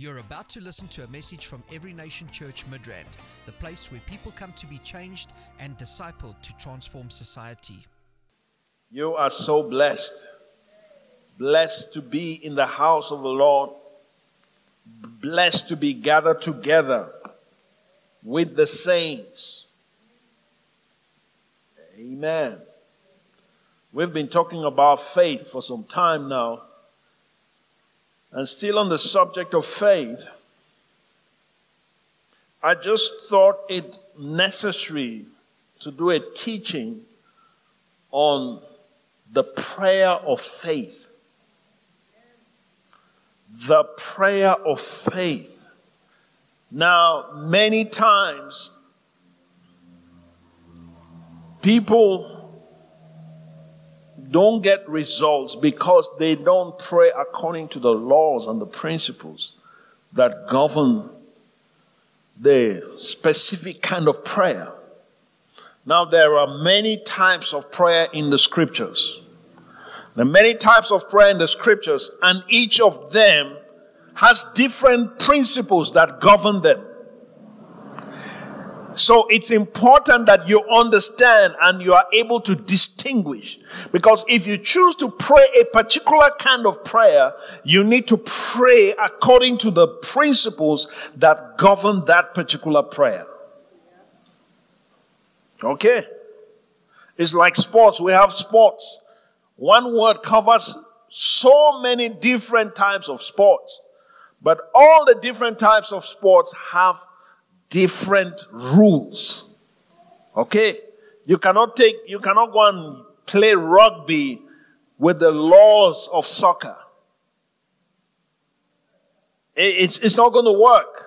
You're about to listen to a message from Every Nation Church Midrand, the place where people come to be changed and discipled to transform society. You are so blessed. Blessed to be in the house of the Lord. Blessed to be gathered together with the saints. Amen. We've been talking about faith for some time now. And still on the subject of faith, I just thought it necessary to do a teaching on the prayer of faith. The prayer of faith. Now, many times, people don't get results because they don't pray according to the laws and the principles that govern the specific kind of prayer. Now, there are many types of prayer in the scriptures. There are many types of prayer in the scriptures, and each of them has different principles that govern them. So it's important that you understand and you are able to distinguish. Because if you choose to pray a particular kind of prayer, you need to pray according to the principles that govern that particular prayer. Okay? It's like sports. We have sports. One word covers so many different types of sports. But all the different types of sports have different rules. Okay? You cannot take, you cannot go and play rugby with the laws of soccer. It's, it's not going to work.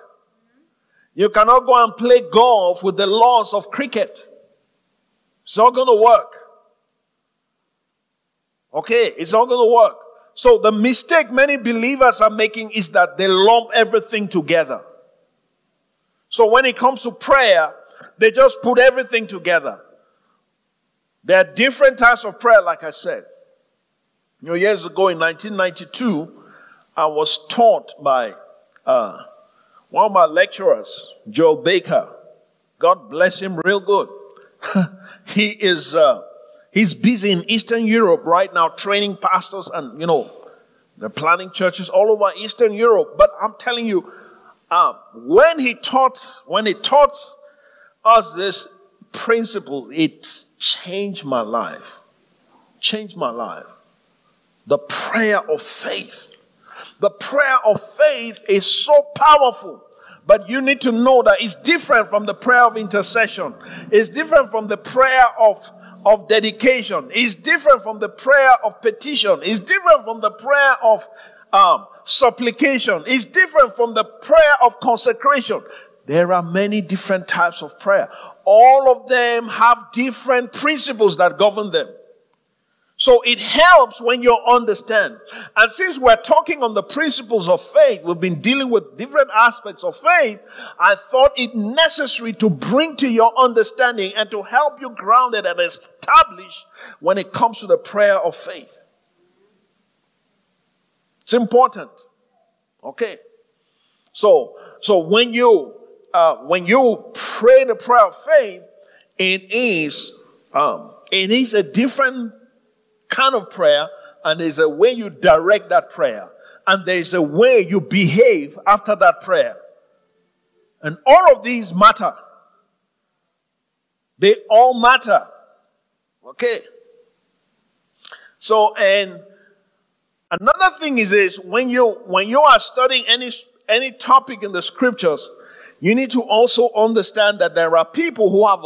You cannot go and play golf with the laws of cricket. It's not going to work. Okay, it's not going to work. So the mistake many believers are making is that they lump everything together. So when it comes to prayer, they just put everything together. There are different types of prayer, like I said. You know, years ago in 1992, I was taught by uh, one of my lecturers, Joe Baker. God bless him real good. he is, uh, he's busy in Eastern Europe right now training pastors and, you know, they're planning churches all over Eastern Europe. But I'm telling you, um, when he taught, when he taught us this principle, it changed my life. Changed my life. The prayer of faith. The prayer of faith is so powerful. But you need to know that it's different from the prayer of intercession. It's different from the prayer of, of dedication. It's different from the prayer of petition. It's different from the prayer of um, supplication is different from the prayer of consecration. There are many different types of prayer. All of them have different principles that govern them. So it helps when you understand. And since we're talking on the principles of faith, we've been dealing with different aspects of faith, I thought it necessary to bring to your understanding and to help you grounded and established when it comes to the prayer of faith. It's important. Okay. So, so when you, uh, when you pray the prayer of faith, it is, um, it is a different kind of prayer and there's a way you direct that prayer and there's a way you behave after that prayer. And all of these matter. They all matter. Okay. So, and Another thing is this, when you, when you are studying any, any topic in the scriptures, you need to also understand that there are people who have,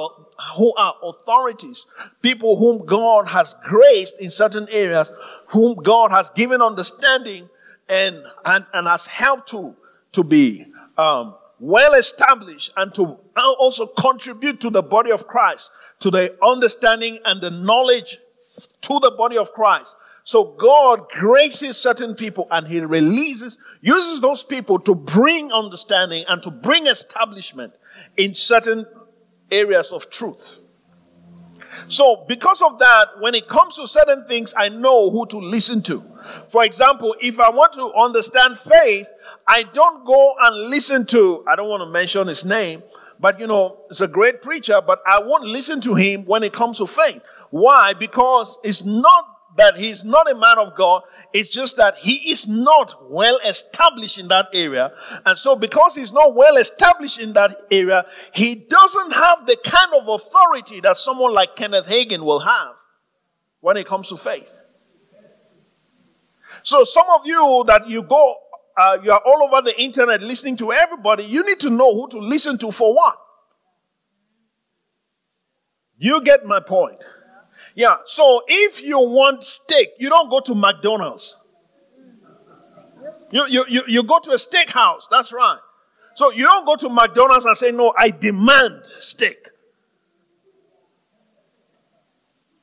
who are authorities, people whom God has graced in certain areas, whom God has given understanding and, and, and has helped to, to be, um, well established and to also contribute to the body of Christ, to the understanding and the knowledge to the body of Christ. So God graces certain people and he releases, uses those people to bring understanding and to bring establishment in certain areas of truth. So because of that, when it comes to certain things, I know who to listen to. For example, if I want to understand faith, I don't go and listen to, I don't want to mention his name, but you know, it's a great preacher, but I won't listen to him when it comes to faith. Why? Because it's not that he's not a man of God. It's just that he is not well established in that area. And so because he's not well established in that area, he doesn't have the kind of authority that someone like Kenneth Hagin will have when it comes to faith. So some of you that you go, uh, you are all over the internet listening to everybody, you need to know who to listen to for what. You get my point. Yeah, so if you want steak, you don't go to McDonald's. You, you, you, you go to a steakhouse, that's right. So you don't go to McDonald's and say, No, I demand steak.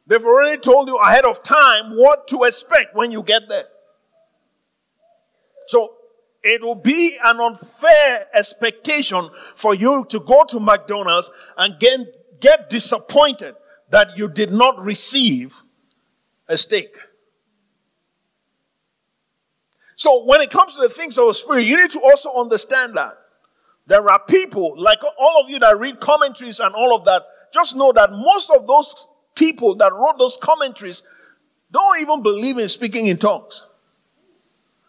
They've already told you ahead of time what to expect when you get there. So it will be an unfair expectation for you to go to McDonald's and get, get disappointed that you did not receive a steak. So when it comes to the things of the Spirit, you need to also understand that. There are people, like all of you that read commentaries and all of that, just know that most of those people that wrote those commentaries don't even believe in speaking in tongues.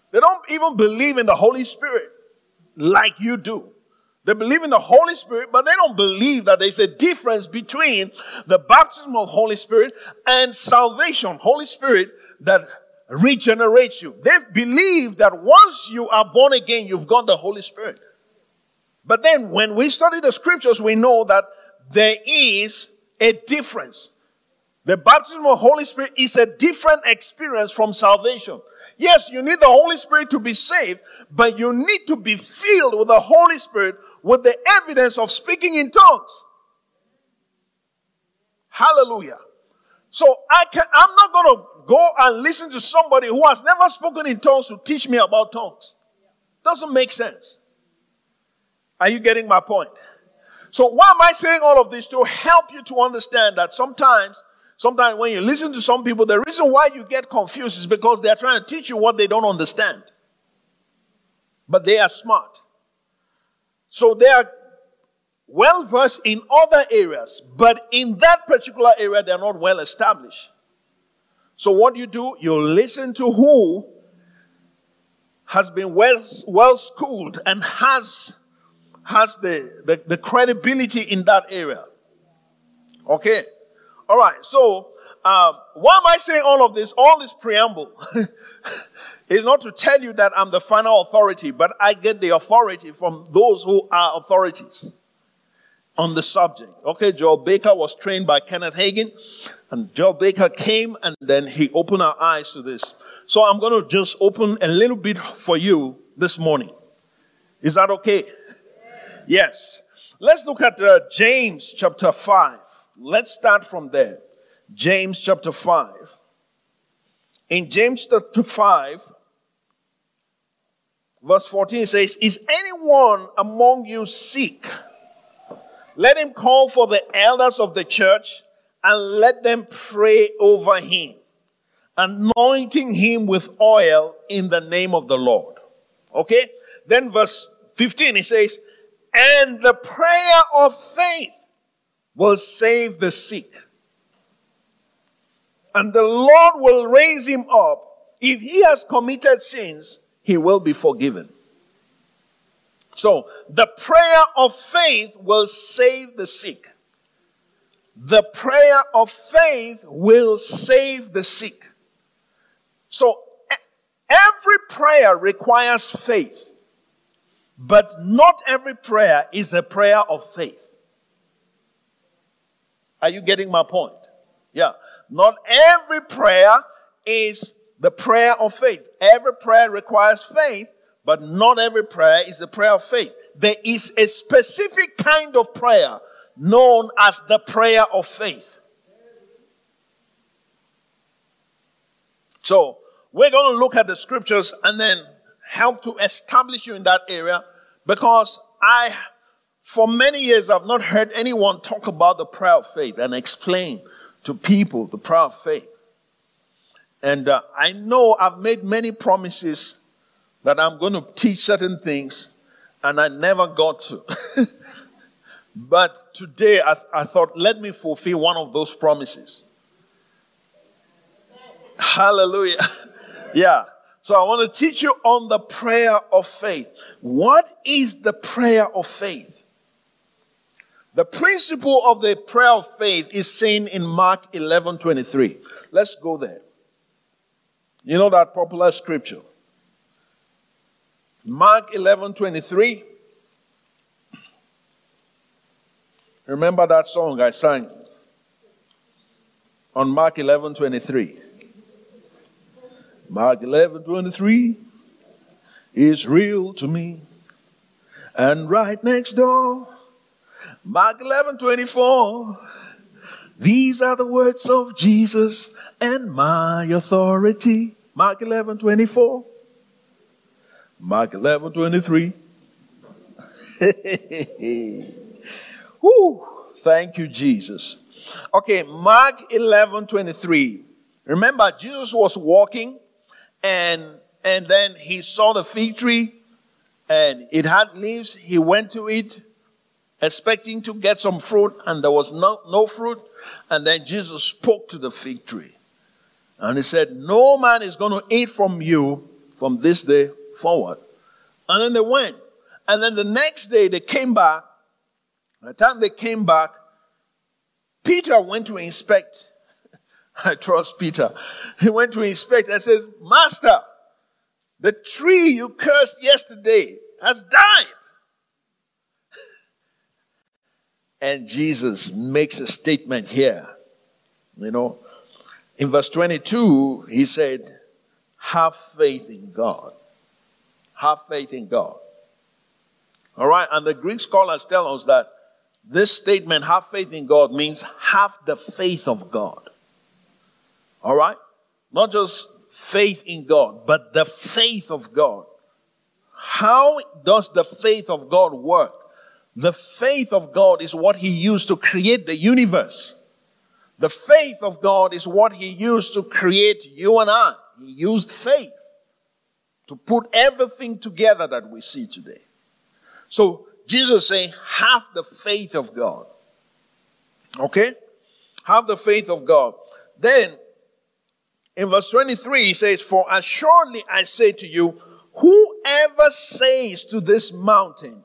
They don't even believe in the Holy Spirit like you do. They believe in the Holy Spirit, but they don't believe that there's a difference between the baptism of Holy Spirit and salvation. Holy Spirit that regenerates you. They believe that once you are born again, you've got the Holy Spirit. But then when we study the scriptures, we know that there is a difference. The baptism of Holy Spirit is a different experience from salvation. Yes, you need the Holy Spirit to be saved, but you need to be filled with the Holy Spirit with the evidence of speaking in tongues. Hallelujah. So I can I'm not going to go and listen to somebody who has never spoken in tongues to teach me about tongues. Doesn't make sense. Are you getting my point? So why am I saying all of this to help you to understand that sometimes Sometimes when you listen to some people, the reason why you get confused is because they're trying to teach you what they don't understand. But they are smart. So they are well versed in other areas, but in that particular area, they're not well established. So what you do? You listen to who has been well, well schooled and has, has the, the, the credibility in that area. Okay. All right. So, um, why am I saying all of this? All this preamble is not to tell you that I'm the final authority, but I get the authority from those who are authorities on the subject. Okay, Joel Baker was trained by Kenneth Hagin, and Joel Baker came and then he opened our eyes to this. So I'm going to just open a little bit for you this morning. Is that okay? Yes. Let's look at uh, James chapter 5. Let's start from there. James chapter 5. In James chapter 5, verse 14 says, Is anyone among you sick? Let him call for the elders of the church and let them pray over him, anointing him with oil in the name of the Lord. Okay? Then verse 15 it says, And the prayer of faith will save the sick. And the Lord will raise him up. If he has committed sins, he will be forgiven. So, the prayer of faith will save the sick. The prayer of faith will save the sick. So, every prayer requires faith, but not every prayer is a prayer of faith. Are you getting my point? Yeah. Not every prayer is the prayer of faith. Every prayer requires faith, but not every prayer is the prayer of faith. There is a specific kind of prayer known as the prayer of faith. So, we're going to look at the scriptures and then help to establish you in that area because I for many years, I've not heard anyone talk about the prayer of faith and explain to people the prayer of faith. And uh, I know I've made many promises that I'm going to teach certain things, and I never got to. but today I, I thought, let me fulfill one of those promises. Hallelujah. yeah. So I want to teach you on the prayer of faith. What is the prayer of faith? The principle of the prayer of faith is seen in Mark 11 23. Let's go there. You know that popular scripture. Mark 11 23. Remember that song I sang on Mark 11 23. Mark 11 23 is real to me. And right next door, Mark 11 24. These are the words of Jesus and my authority. Mark 11 24. Mark 11 23. Whew, thank you, Jesus. Okay, Mark 11 23. Remember, Jesus was walking and and then he saw the fig tree and it had leaves. He went to it expecting to get some fruit, and there was no, no fruit. And then Jesus spoke to the fig tree. And he said, No man is going to eat from you from this day forward. And then they went. And then the next day they came back. By the time they came back, Peter went to inspect. I trust Peter. He went to inspect and says, Master, the tree you cursed yesterday has died. And Jesus makes a statement here. You know, in verse 22, he said, Have faith in God. Have faith in God. All right, and the Greek scholars tell us that this statement, have faith in God, means have the faith of God. All right? Not just faith in God, but the faith of God. How does the faith of God work? The faith of God is what He used to create the universe. The faith of God is what He used to create you and I. He used faith to put everything together that we see today. So Jesus saying, have the faith of God. Okay? Have the faith of God. Then in verse 23, he says, For assuredly I say to you, whoever says to this mountain,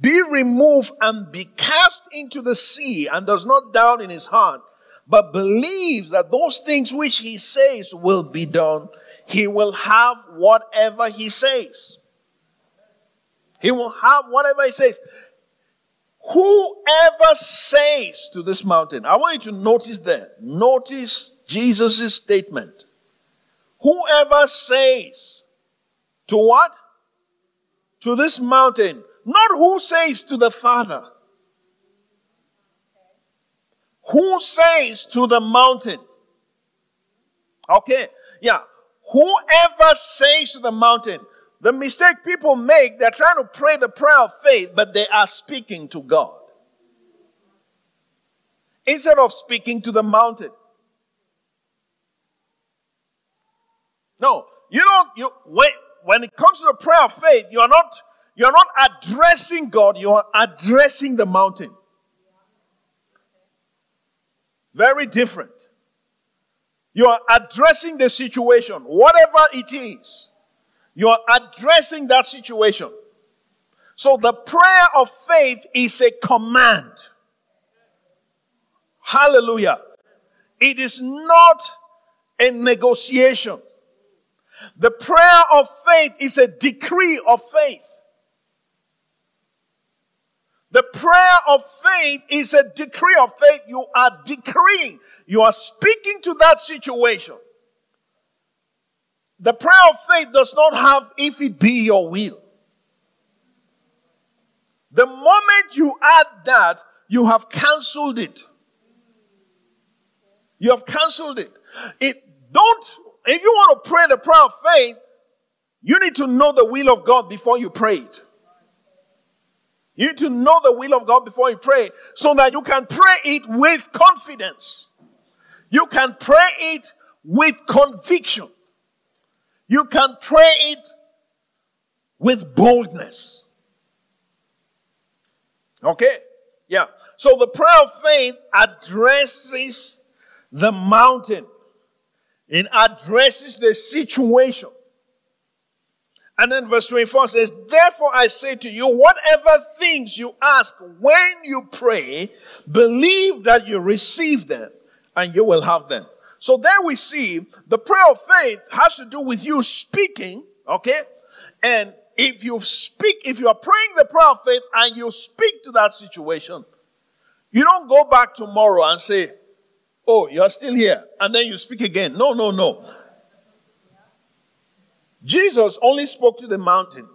be removed and be cast into the sea and does not doubt in his heart, but believes that those things which he says will be done, he will have whatever he says. He will have whatever he says. Whoever says to this mountain, I want you to notice that. Notice Jesus' statement. Whoever says to what? To this mountain, not who says to the Father. Who says to the mountain? Okay, yeah. Whoever says to the mountain, the mistake people make, they're trying to pray the prayer of faith, but they are speaking to God. Instead of speaking to the mountain. No, you don't, you, when, when it comes to the prayer of faith, you are not you're not addressing God, you are addressing the mountain. Very different. You are addressing the situation, whatever it is. You are addressing that situation. So the prayer of faith is a command. Hallelujah. It is not a negotiation. The prayer of faith is a decree of faith. The prayer of faith is a decree of faith. You are decreeing. You are speaking to that situation. The prayer of faith does not have if it be your will. The moment you add that, you have cancelled it. You have cancelled it. It don't, if you want to pray the prayer of faith, you need to know the will of God before you pray it. You need to know the will of God before you pray so that you can pray it with confidence. You can pray it with conviction. You can pray it with boldness. Okay? Yeah. So the prayer of faith addresses the mountain. It addresses the situation. And then verse 24 says, Therefore I say to you, whatever things you ask when you pray, believe that you receive them and you will have them. So there we see the prayer of faith has to do with you speaking, okay? And if you speak, if you are praying the prayer of faith and you speak to that situation, you don't go back tomorrow and say, Oh, you're still here. And then you speak again. No, no, no. Jesus only spoke to the mountain,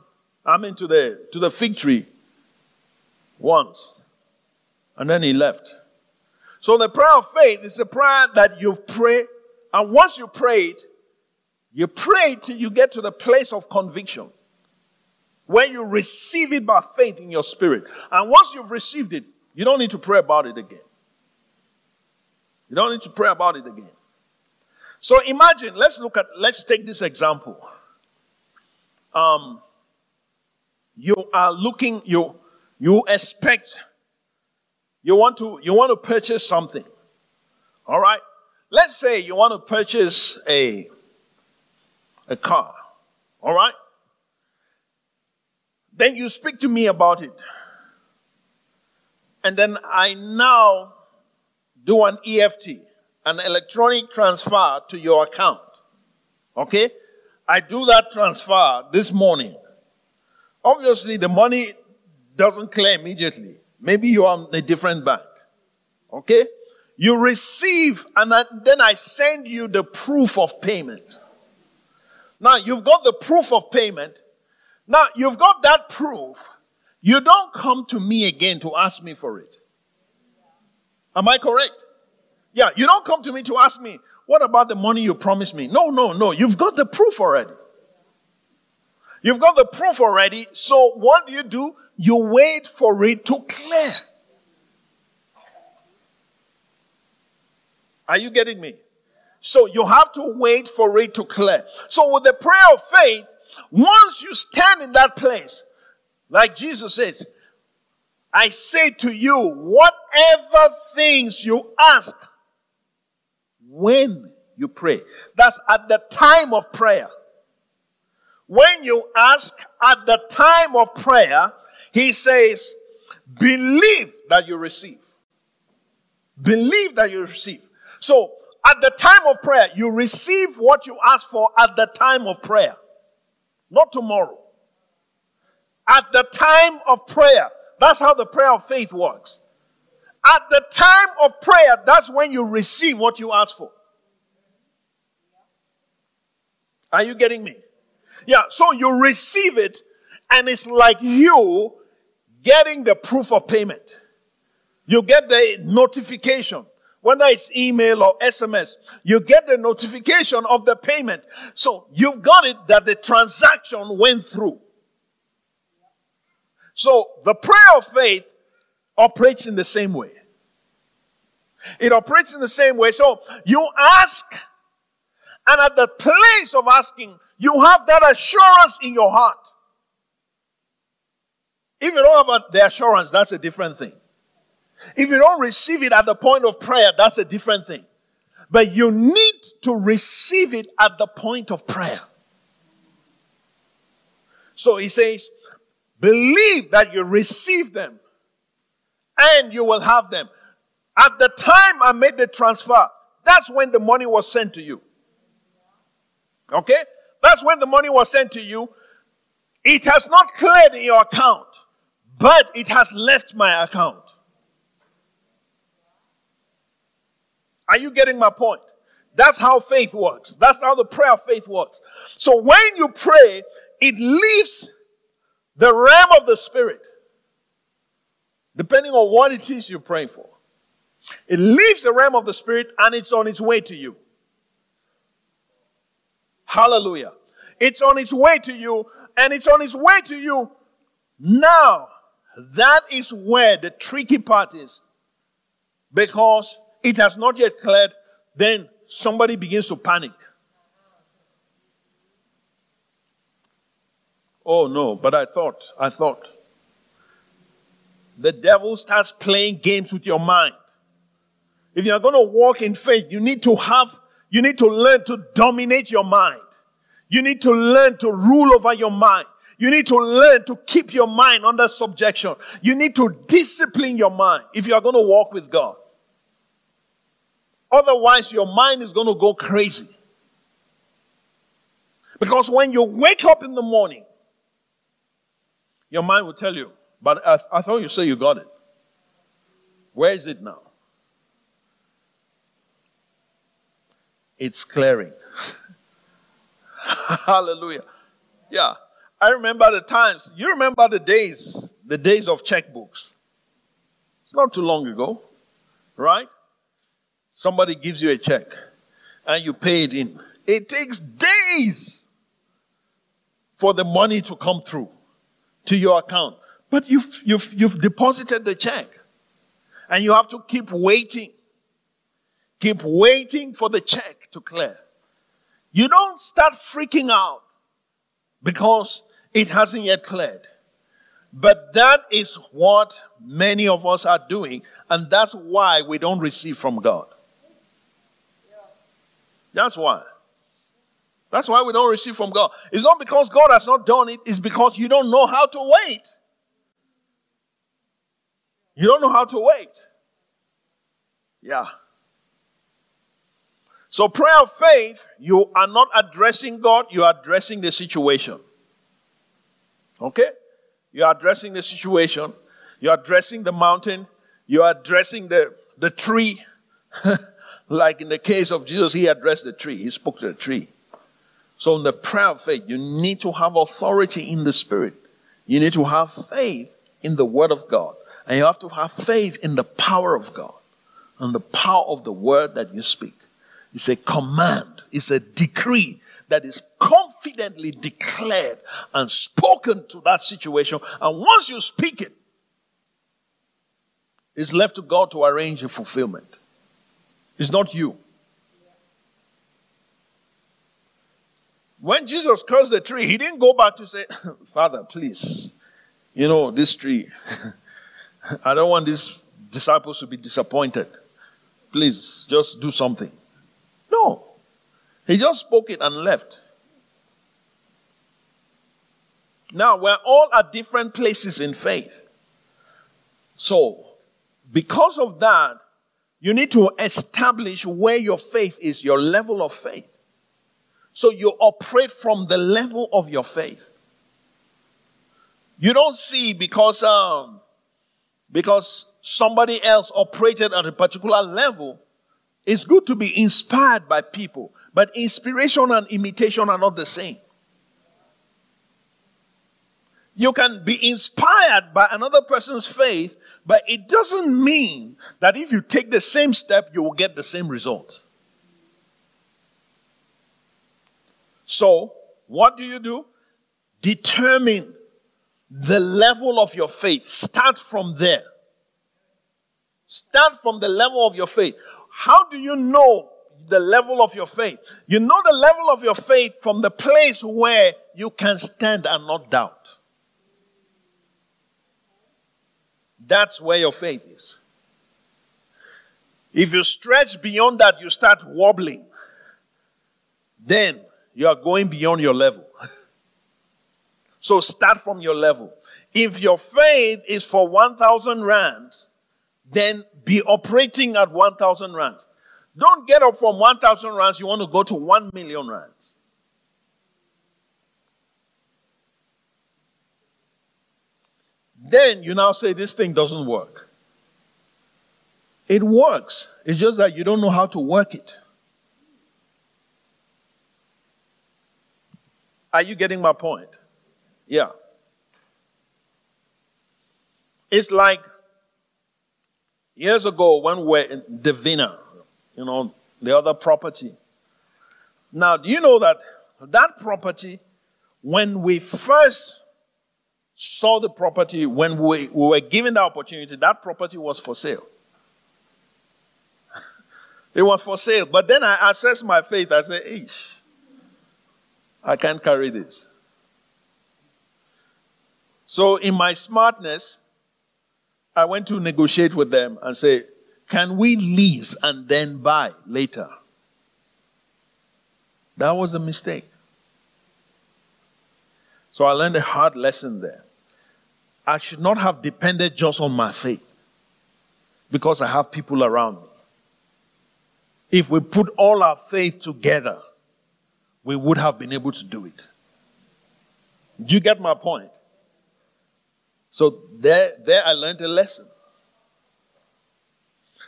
I mean to the to the fig tree once. And then he left. So the prayer of faith is a prayer that you pray, and once you pray it, you pray till you get to the place of conviction. When you receive it by faith in your spirit. And once you've received it, you don't need to pray about it again. You don't need to pray about it again. So imagine, let's look at, let's take this example um, you are looking, you, you expect, you want to, you want to purchase something. All right. Let's say you want to purchase a, a car. All right. Then you speak to me about it. And then I now do an EFT, an electronic transfer to your account. Okay? I do that transfer this morning. Obviously, the money doesn't clear immediately. Maybe you are in a different bank. Okay? You receive, and then I send you the proof of payment. Now, you've got the proof of payment. Now, you've got that proof. You don't come to me again to ask me for it. Am I correct? Yeah, you don't come to me to ask me, what about the money you promised me? No, no, no. You've got the proof already. You've got the proof already. So what do you do? You wait for it to clear. Are you getting me? So you have to wait for it to clear. So with the prayer of faith, once you stand in that place, like Jesus says, I say to you, whatever things you ask when you pray. That's at the time of prayer. When you ask at the time of prayer, he says, believe that you receive. Believe that you receive. So, at the time of prayer, you receive what you ask for at the time of prayer, not tomorrow. At the time of prayer, that's how the prayer of faith works. At the time of prayer, that's when you receive what you ask for. Are you getting me? Yeah, so you receive it, and it's like you getting the proof of payment. You get the notification, whether it's email or SMS, you get the notification of the payment. So you've got it that the transaction went through. So the prayer of faith operates in the same way. It operates in the same way. So you ask, and at the place of asking, you have that assurance in your heart. If you don't have the assurance, that's a different thing. If you don't receive it at the point of prayer, that's a different thing. But you need to receive it at the point of prayer. So he says, believe that you receive them and you will have them. At the time I made the transfer, that's when the money was sent to you. Okay? That's when the money was sent to you. It has not cleared in your account, but it has left my account. Are you getting my point? That's how faith works. That's how the prayer of faith works. So when you pray, it leaves the realm of the spirit, depending on what it is you're praying for. It leaves the realm of the spirit and it's on its way to you. Hallelujah. It's on its way to you and it's on its way to you now. That is where the tricky part is. Because it has not yet cleared, then somebody begins to panic. Oh no, but I thought, I thought. The devil starts playing games with your mind. If you're going to walk in faith, you need to have, you need to learn to dominate your mind. You need to learn to rule over your mind. You need to learn to keep your mind under subjection. You need to discipline your mind if you are going to walk with God. Otherwise, your mind is going to go crazy. Because when you wake up in the morning, your mind will tell you, but I, I thought you said you got it. Where is it now? It's clearing. Hallelujah. Yeah. I remember the times, you remember the days, the days of checkbooks. It's not too long ago, right? Somebody gives you a check and you pay it in. It takes days for the money to come through to your account. But you've, you've, you've deposited the check and you have to keep waiting. Keep waiting for the check to clear. You don't start freaking out because it hasn't yet cleared. But that is what many of us are doing, and that's why we don't receive from God. That's why. That's why we don't receive from God. It's not because God has not done it, it's because you don't know how to wait. You don't know how to wait. Yeah. So, prayer of faith, you are not addressing God, you are addressing the situation. Okay? You are addressing the situation, you are addressing the mountain, you are addressing the, the tree. like in the case of Jesus, he addressed the tree, he spoke to the tree. So, in the prayer of faith, you need to have authority in the Spirit. You need to have faith in the Word of God. And you have to have faith in the power of God and the power of the Word that you speak. It's a command, it's a decree that is confidently declared and spoken to that situation. And once you speak it, it's left to God to arrange a fulfillment. It's not you. When Jesus cursed the tree, he didn't go back to say, Father, please, you know, this tree, I don't want these disciples to be disappointed. Please, just do something. No. He just spoke it and left. Now, we're all at different places in faith. So, because of that, you need to establish where your faith is, your level of faith. So you operate from the level of your faith. You don't see because um, because somebody else operated at a particular level. It's good to be inspired by people. But inspiration and imitation are not the same. You can be inspired by another person's faith, but it doesn't mean that if you take the same step, you will get the same result. So, what do you do? Determine the level of your faith. Start from there. Start from the level of your faith. How do you know the level of your faith. You know the level of your faith from the place where you can stand and not doubt. That's where your faith is. If you stretch beyond that, you start wobbling. Then you are going beyond your level. So start from your level. If your faith is for 1,000 rands, then be operating at 1,000 rands. Don't get up from 1,000 rands, you want to go to 1 million rands. Then you now say this thing doesn't work. It works. It's just that you don't know how to work it. Are you getting my point? Yeah. It's like years ago when we were in Divina, you know, the other property. Now, do you know that that property, when we first saw the property, when we, we were given the opportunity, that property was for sale. It was for sale. But then I assessed my faith. I said, Eesh, I can't carry this. So, in my smartness, I went to negotiate with them and say, Can we lease and then buy later? That was a mistake. So I learned a hard lesson there. I should not have depended just on my faith because I have people around me. If we put all our faith together, we would have been able to do it. Do you get my point? So there, there I learned a lesson.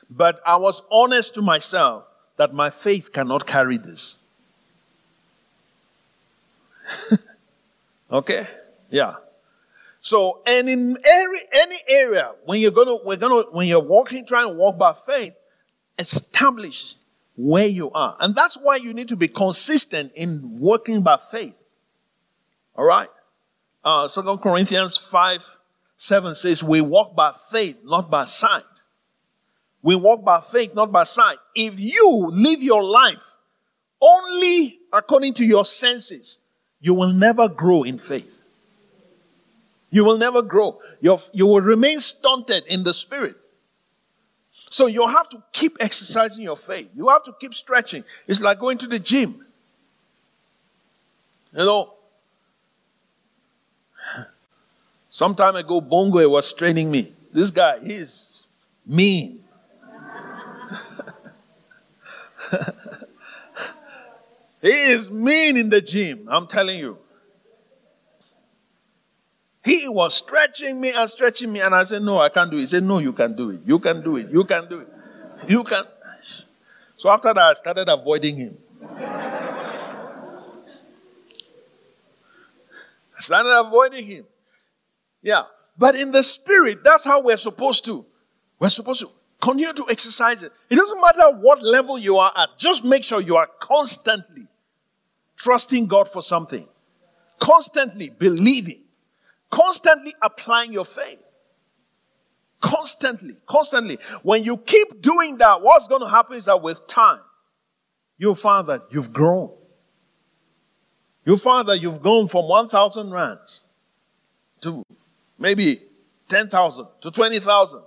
But I was honest to myself that my faith cannot carry this. okay? Yeah. So, and in every, any area, when you're gonna, we're gonna, when you're walking, trying to walk by faith, establish where you are. And that's why you need to be consistent in working by faith. All right? Uh, 2 Corinthians 5, 7 says, we walk by faith, not by sight. We walk by faith, not by sight. If you live your life only according to your senses, you will never grow in faith. You will never grow. You're, you will remain stunted in the spirit. So you have to keep exercising your faith. You have to keep stretching. It's like going to the gym. You know, some time ago, Bongo was training me. This guy, he's mean. he is mean in the gym, I'm telling you. He was stretching me and stretching me, and I said, No, I can't do it. He said, No, you can do it. You can do it. You can do it. You can. So after that, I started avoiding him. I started avoiding him. Yeah. But in the spirit, that's how we're supposed to. We're supposed to continue to exercise it. It doesn't matter what level you are at, just make sure you are constantly trusting God for something, constantly believing Constantly applying your faith. Constantly, constantly. When you keep doing that, what's going to happen is that with time, you'll find that you've grown. You'll find that you've grown from 1,000 rands to maybe 10,000, to 20,000,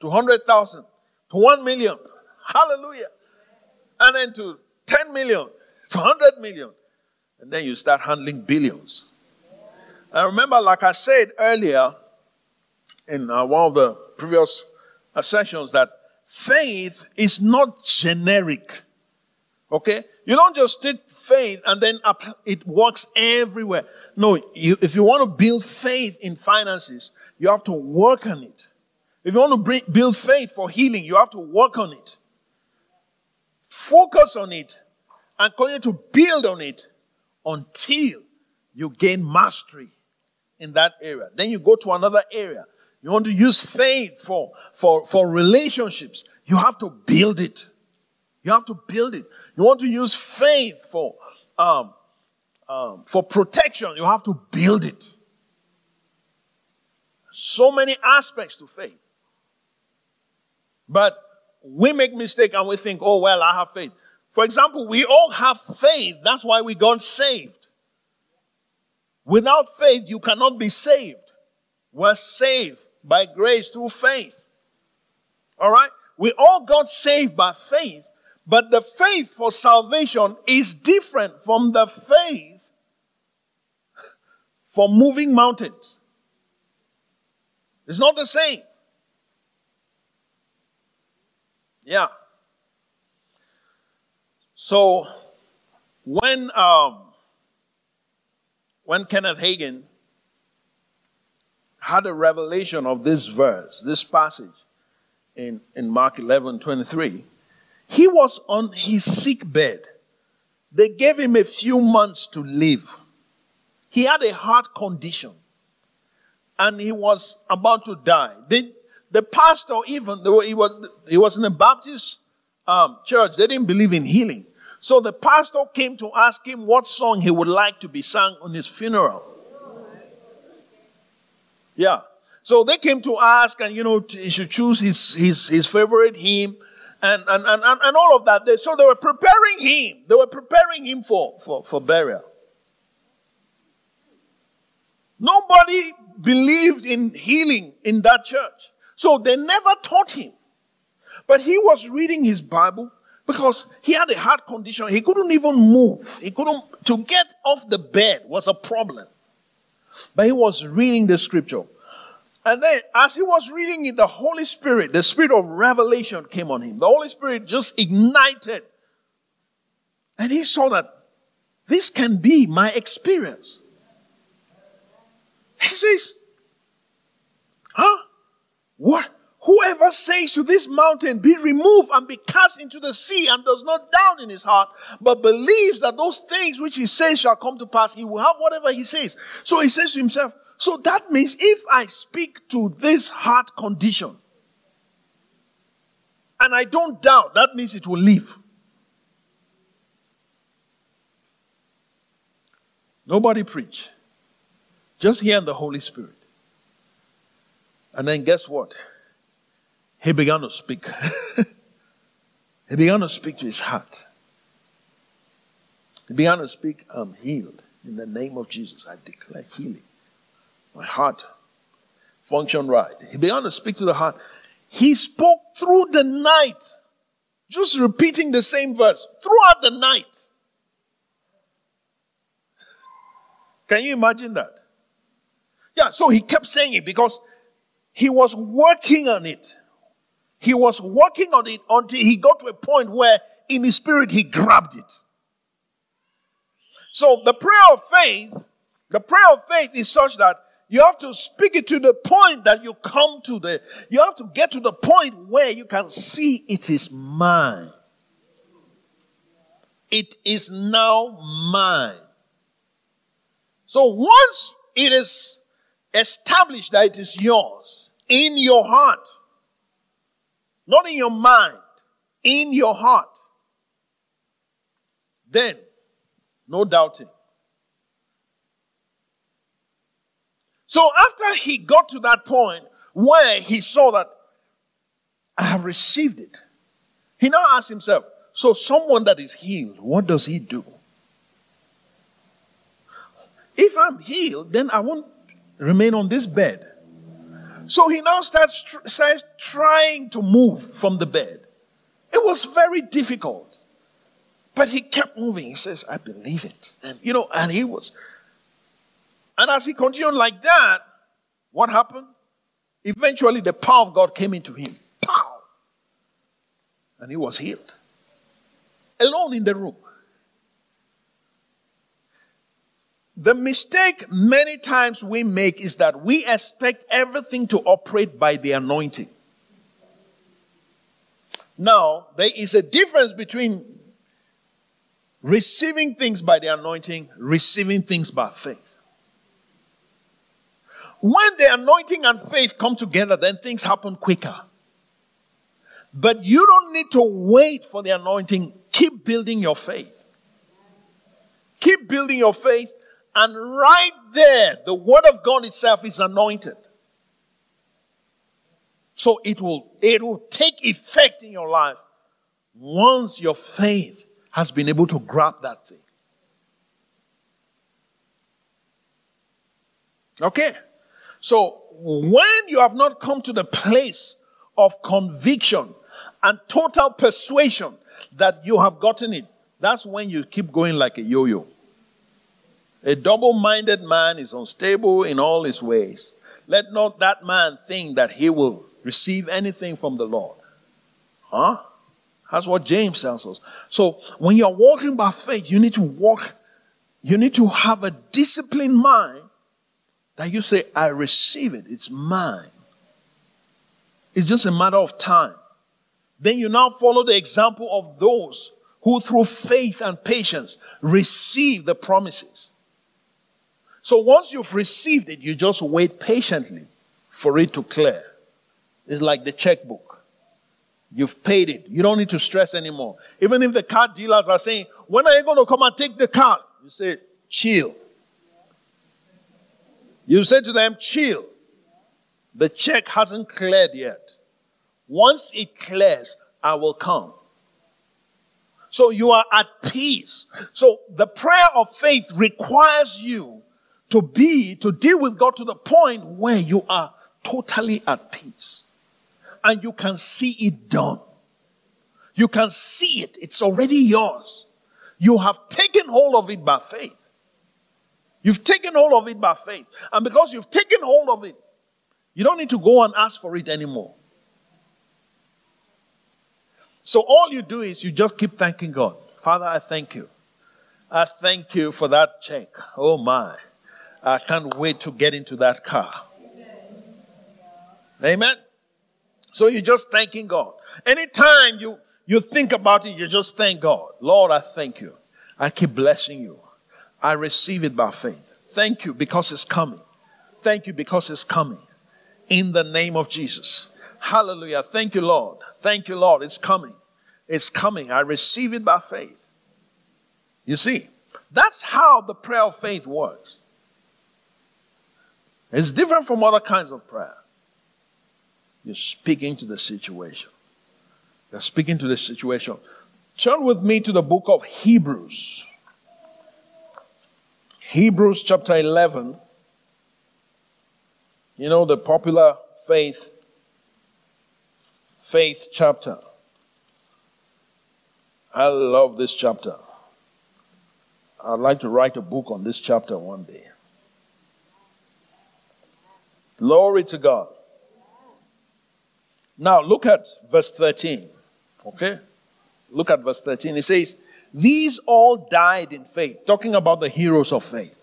to 100,000, to 1 million. Hallelujah. And then to 10 million, to 100 million. And then you start handling billions. I remember, like I said earlier in uh, one of the previous uh, sessions, that faith is not generic. Okay? You don't just take faith and then it works everywhere. No, you, if you want to build faith in finances, you have to work on it. If you want to bring, build faith for healing, you have to work on it. Focus on it and continue to build on it until you gain mastery in that area. Then you go to another area. You want to use faith for, for, for relationships. You have to build it. You have to build it. You want to use faith for, um, um, for protection. You have to build it. So many aspects to faith. But we make mistake and we think, oh, well, I have faith. For example, we all have faith. That's why we got saved. Without faith, you cannot be saved. We're saved by grace through faith. All right? We all got saved by faith, but the faith for salvation is different from the faith for moving mountains. It's not the same. Yeah. So, when um, when Kenneth Hagin had a revelation of this verse, this passage in, in Mark 11 23, he was on his sick bed. They gave him a few months to live. He had a heart condition and he was about to die. The, the pastor, even, he was, he was in a Baptist um, church, they didn't believe in healing. So the pastor came to ask him what song he would like to be sung on his funeral. Yeah. So they came to ask, and you know, he should choose his, his, his favorite hymn. and, and, and, and, all of that. So they were preparing him. They were preparing him for, for, for burial. Nobody believed in healing in that church. So they never taught him. But he was reading his Bible because he had a heart condition. He couldn't even move. He couldn't, to get off the bed was a problem. But he was reading the scripture. And then, as he was reading it, the Holy Spirit, the spirit of revelation came on him. The Holy Spirit just ignited. And he saw that this can be my experience. He says, Huh? What? Whoever says to this mountain, be removed and be cast into the sea, and does not doubt in his heart, but believes that those things which he says shall come to pass, he will have whatever he says. So he says to himself, so that means if I speak to this heart condition, and I don't doubt, that means it will leave. Nobody preach. Just hear the Holy Spirit. And then guess what? He began to speak. he began to speak to his heart. He began to speak, I'm healed. In the name of Jesus, I declare healing. My heart function right. He began to speak to the heart. He spoke through the night, just repeating the same verse throughout the night. Can you imagine that? Yeah, so he kept saying it because he was working on it. He was working on it until he got to a point where in his spirit he grabbed it. So the prayer of faith, the prayer of faith is such that you have to speak it to the point that you come to the, you have to get to the point where you can see it is mine. It is now mine. So once it is established that it is yours in your heart, not in your mind, in your heart, then no doubting. So after he got to that point where he saw that I have received it, he now asked himself, so someone that is healed, what does he do? If I'm healed, then I won't remain on this bed. So he now starts, tr- trying to move from the bed. It was very difficult. But he kept moving. He says, I believe it. And you know, and he was and as he continued like that, what happened? Eventually, the power of God came into him. Pow! And he was healed. Alone in the room. The mistake many times we make is that we expect everything to operate by the anointing. Now, there is a difference between receiving things by the anointing, receiving things by faith. When the anointing and faith come together, then things happen quicker. But you don't need to wait for the anointing. Keep building your faith. Keep building your faith. And right there, the word of God itself is anointed. So it will, it will take effect in your life once your faith has been able to grab that thing. Okay? So when you have not come to the place of conviction and total persuasion that you have gotten it, that's when you keep going like a yo-yo. A double-minded man is unstable in all his ways. Let not that man think that he will receive anything from the Lord. Huh? That's what James tells us. So when you're walking by faith, you need to walk, you need to have a disciplined mind that you say, I receive it, it's mine. It's just a matter of time. Then you now follow the example of those who, through faith and patience, receive the promises. So once you've received it, you just wait patiently for it to clear. It's like the checkbook. You've paid it. You don't need to stress anymore. Even if the car dealers are saying, When are you going to come and take the car? You say, Chill. You say to them, chill. The check hasn't cleared yet. Once it clears, I will come. So you are at peace. So the prayer of faith requires you to be, to deal with God to the point where you are totally at peace. And you can see it done. You can see it. It's already yours. You have taken hold of it by faith. You've taken hold of it by faith. And because you've taken hold of it, you don't need to go and ask for it anymore. So all you do is you just keep thanking God. Father, I thank you. I thank you for that check. Oh my. I can't wait to get into that car. Amen. So you're just thanking God. Anytime you, you think about it, you just thank God. Lord, I thank you. I keep blessing you. I receive it by faith. Thank you because it's coming. Thank you because it's coming. In the name of Jesus. Hallelujah. Thank you, Lord. Thank you, Lord. It's coming. It's coming. I receive it by faith. You see, that's how the prayer of faith works. It's different from other kinds of prayer. You're speaking to the situation. You're speaking to the situation. Turn with me to the book of Hebrews. Hebrews chapter 11. You know, the popular faith faith chapter. I love this chapter. I'd like to write a book on this chapter one day. Glory to God. Now look at verse 13. Okay? Look at verse 13. It says, These all died in faith. Talking about the heroes of faith.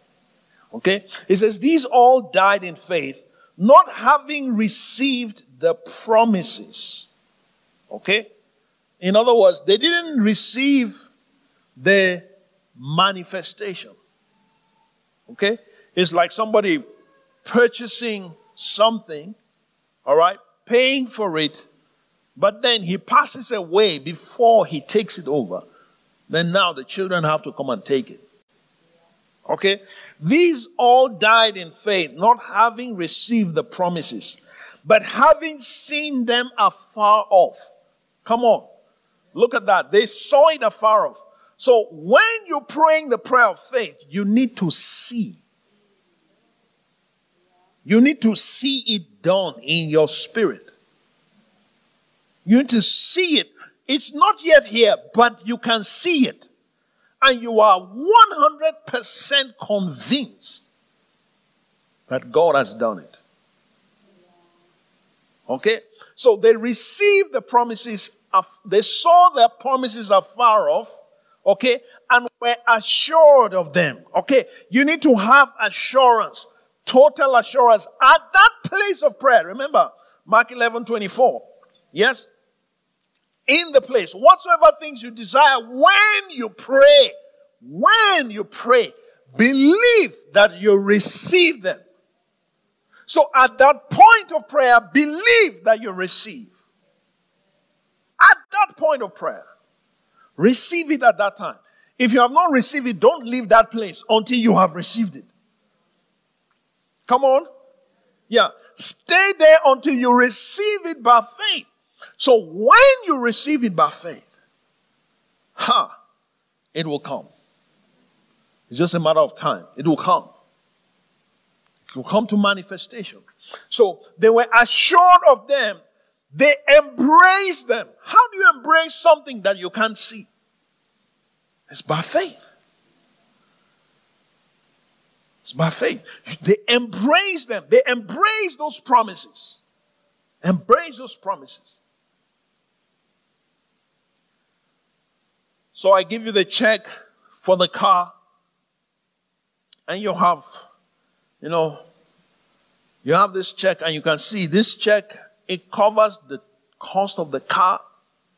Okay? It says, These all died in faith, not having received the promises. Okay? In other words, they didn't receive the manifestation. Okay? It's like somebody purchasing something, all right, paying for it, but then he passes away before he takes it over. Then now the children have to come and take it. Okay? These all died in faith, not having received the promises, but having seen them afar off. Come on. Look at that. They saw it afar off. So when you're praying the prayer of faith, you need to see. You need to see it done in your spirit. You need to see it. It's not yet here, but you can see it. And you are 100% convinced that God has done it. Okay? So they received the promises they saw their promises afar off, okay, and were assured of them. Okay, you need to have assurance, total assurance at that place of prayer. Remember, Mark 11 24. Yes? In the place, whatsoever things you desire, when you pray, when you pray, believe that you receive them. So at that point of prayer, believe that you receive. At that point of prayer, receive it at that time. If you have not received it, don't leave that place until you have received it. Come on. Yeah. Stay there until you receive it by faith. So when you receive it by faith, ha, huh, it will come. It's just a matter of time. It will come. It will come to manifestation. So they were assured of them they embrace them. How do you embrace something that you can't see? It's by faith. It's by faith. They embrace them. They embrace those promises. Embrace those promises. So I give you the check for the car, and you have, you know, you have this check, and you can see this check it covers the cost of the car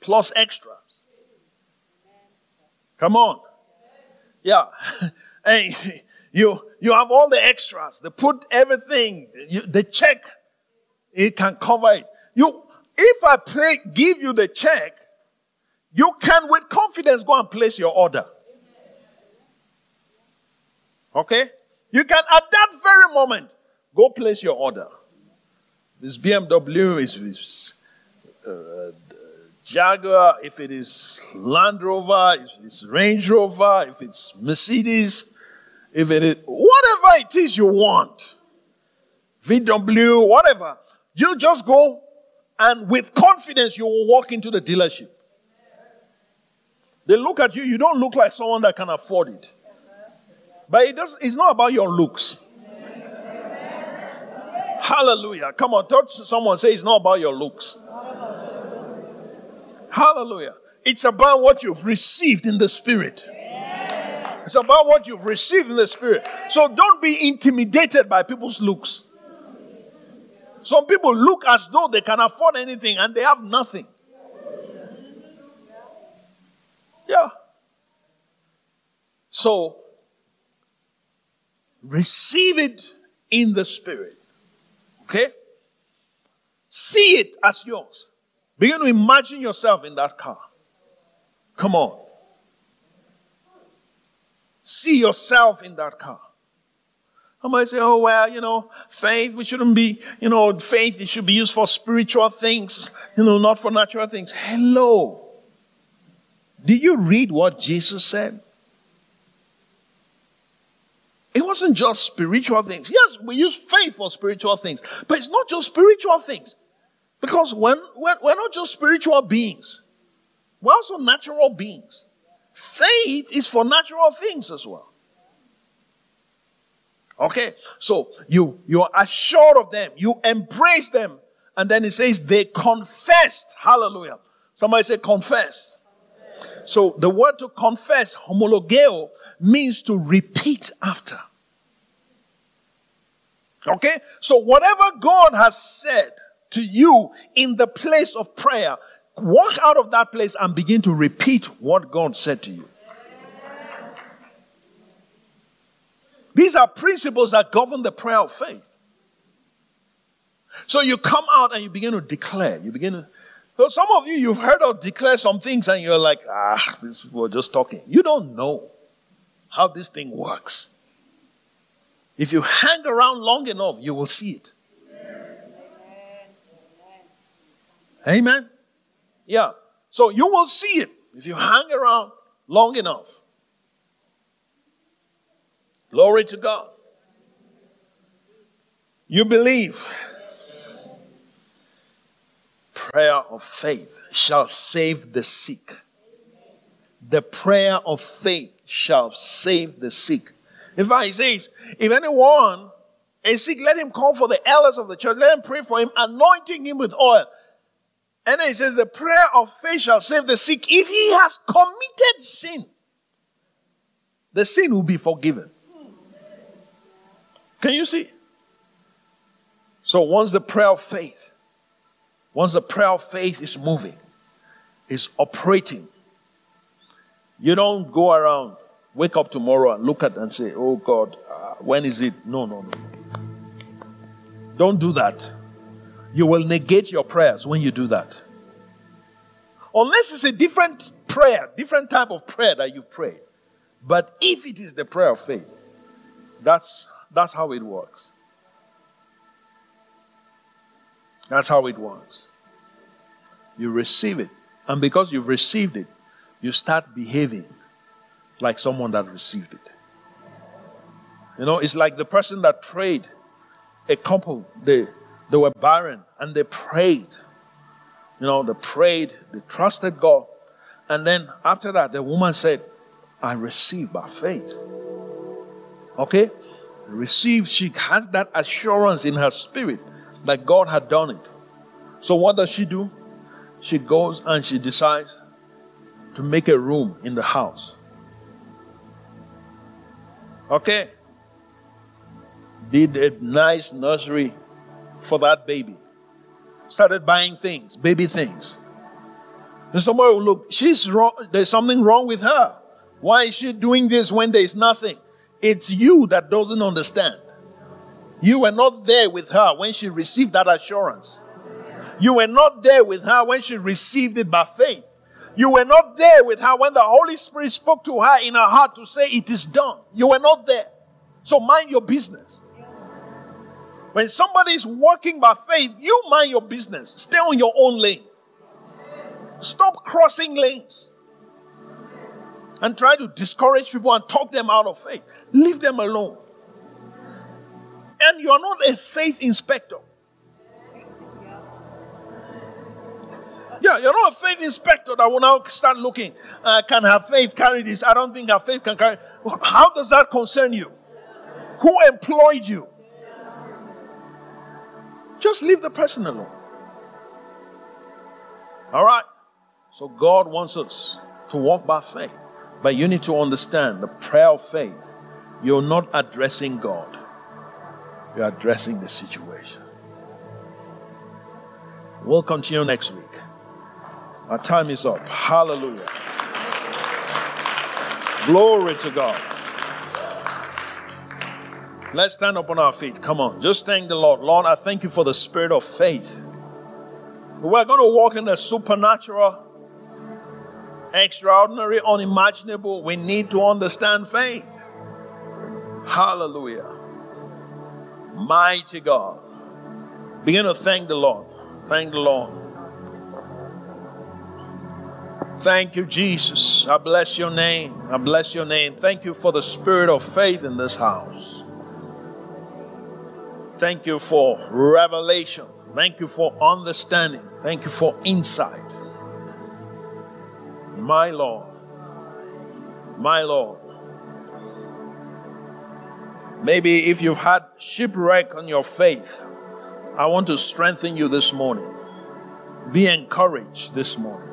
plus extras. Come on. Yeah. hey, you, you have all the extras. They put everything, you, check, it can cover it. You, if I pay, give you the check, you can with confidence go and place your order. Okay? You can at that very moment go place your order. This BMW is, is uh, Jaguar, if it is Land Rover, if it's Range Rover, if it's Mercedes, if it is whatever it is you want, VW, whatever, you just go and with confidence you will walk into the dealership. They look at you, you don't look like someone that can afford it. But it does, it's not about your looks. Hallelujah. Come on, touch someone, say it's not about your looks. Hallelujah. It's about what you've received in the Spirit. It's about what you've received in the Spirit. So don't be intimidated by people's looks. Some people look as though they can afford anything and they have nothing. Yeah. So, receive it in the Spirit. Okay? See it as yours. Begin to imagine yourself in that car. Come on. See yourself in that car. I might say, oh, well, you know, faith, we shouldn't be, you know, faith, it should be used for spiritual things, you know, not for natural things. Hello. Did you read what Jesus said? It wasn't just spiritual things. Yes, we use faith for spiritual things, but it's not just spiritual things. Because when, when, we're not just spiritual beings, we're also natural beings. Faith is for natural things as well. Okay, so you you are assured of them, you embrace them, and then it says they confessed. Hallelujah. Somebody say confess. So the word to confess, homologeo, means to repeat after. Okay? So whatever God has said to you in the place of prayer, walk out of that place and begin to repeat what God said to you. These are principles that govern the prayer of faith. So you come out and you begin to declare. You begin to. So some of you, you've heard of declare some things and you're like, ah, this we're just talking. You don't know how this thing works. If you hang around long enough, you will see it. Amen. Yeah. So you will see it if you hang around long enough. Glory to God. You believe. Prayer of faith shall save the sick. The prayer of faith shall save the sick. In fact, he says, if anyone is sick, let him call for the elders of the church. Let him pray for him, anointing him with oil. And then he says, the prayer of faith shall save the sick. If he has committed sin, the sin will be forgiven. Can you see? So once the prayer of faith, once the prayer of faith is moving, is operating, you don't go around, wake up tomorrow and look at and say, oh God, uh, when is it? No, no, no. Don't do that. You will negate your prayers when you do that. Unless it's a different prayer, different type of prayer that you pray. But if it is the prayer of faith, that's that's how it works. That's how it works. You receive it. And because you've received it, you start behaving like someone that received it. You know, it's like the person that prayed. A couple, they, they were barren and they prayed. You know, they prayed, they trusted God. And then after that, the woman said, I received by faith. Okay? received, she has that assurance in her spirit that God had done it. So what does she do? She goes and she decides to make a room in the house. Okay? Did a nice nursery for that baby. Started buying things, baby things. And somebody will look, she's wrong, there's something wrong with her. Why is she doing this when there's nothing? It's you that doesn't understand. You were not there with her when she received that assurance. You were not there with her when she received it by faith. You were not there with her when the Holy Spirit spoke to her in her heart to say, It is done. You were not there. So mind your business. When somebody is walking by faith, you mind your business. Stay on your own lane. Stop crossing lanes and try to discourage people and talk them out of faith. Leave them alone. And you're not a faith inspector. Yeah, you're not a faith inspector that will now start looking. Uh, can have faith carry this? I don't think our faith can carry. How does that concern you? Who employed you? Just leave the person alone. All right? So God wants us to walk by faith. But you need to understand the prayer of faith. You're not addressing God, you're addressing the situation. We'll continue next week. Our time is up. Hallelujah. Glory to God. Let's stand up on our feet. Come on. Just thank the Lord. Lord, I thank you for the spirit of faith. We're going to walk in the supernatural, extraordinary, unimaginable. We need to understand faith. Hallelujah. Mighty God. Begin to thank the Lord. Thank the Lord. Thank you, Jesus. I bless your name. I bless your name. Thank you for the spirit of faith in this house. Thank you for revelation. Thank you for understanding. Thank you for insight. My Lord. My Lord. Maybe if you've had shipwreck on your faith, I want to strengthen you this morning. Be encouraged this morning.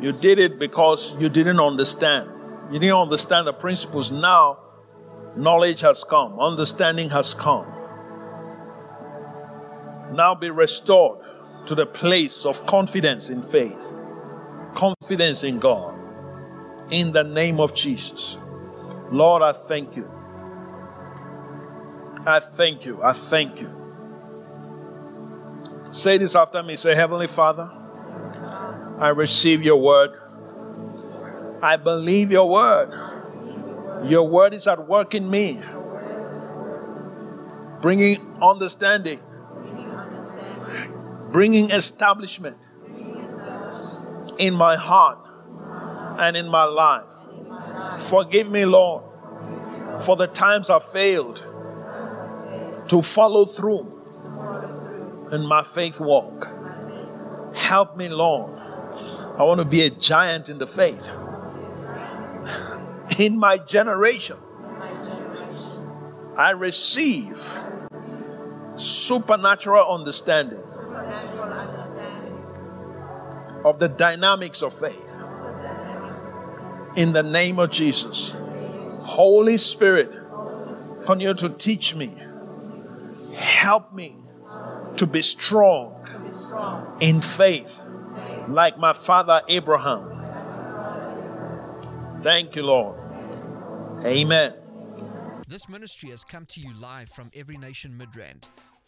You did it because you didn't understand. You didn't understand the principles. Now, knowledge has come, understanding has come. Now be restored to the place of confidence in faith, confidence in God. In the name of Jesus. Lord, I thank you. I thank you. I thank you. Say this after me. Say, Heavenly Father. I receive your word. I believe your word. Your word is at work in me, bringing understanding, bringing establishment in my heart and in my life. Forgive me, Lord, for the times I failed to follow through in my faith walk. Help me, Lord I want to be a giant in the faith. In my generation, I receive supernatural understanding of the dynamics of faith. In the name of Jesus. Holy Spirit, continue to teach me. Help me to be strong in faith like my father Abraham. Thank you, Lord. Amen. This ministry has come to you live from Every Nation Midrand.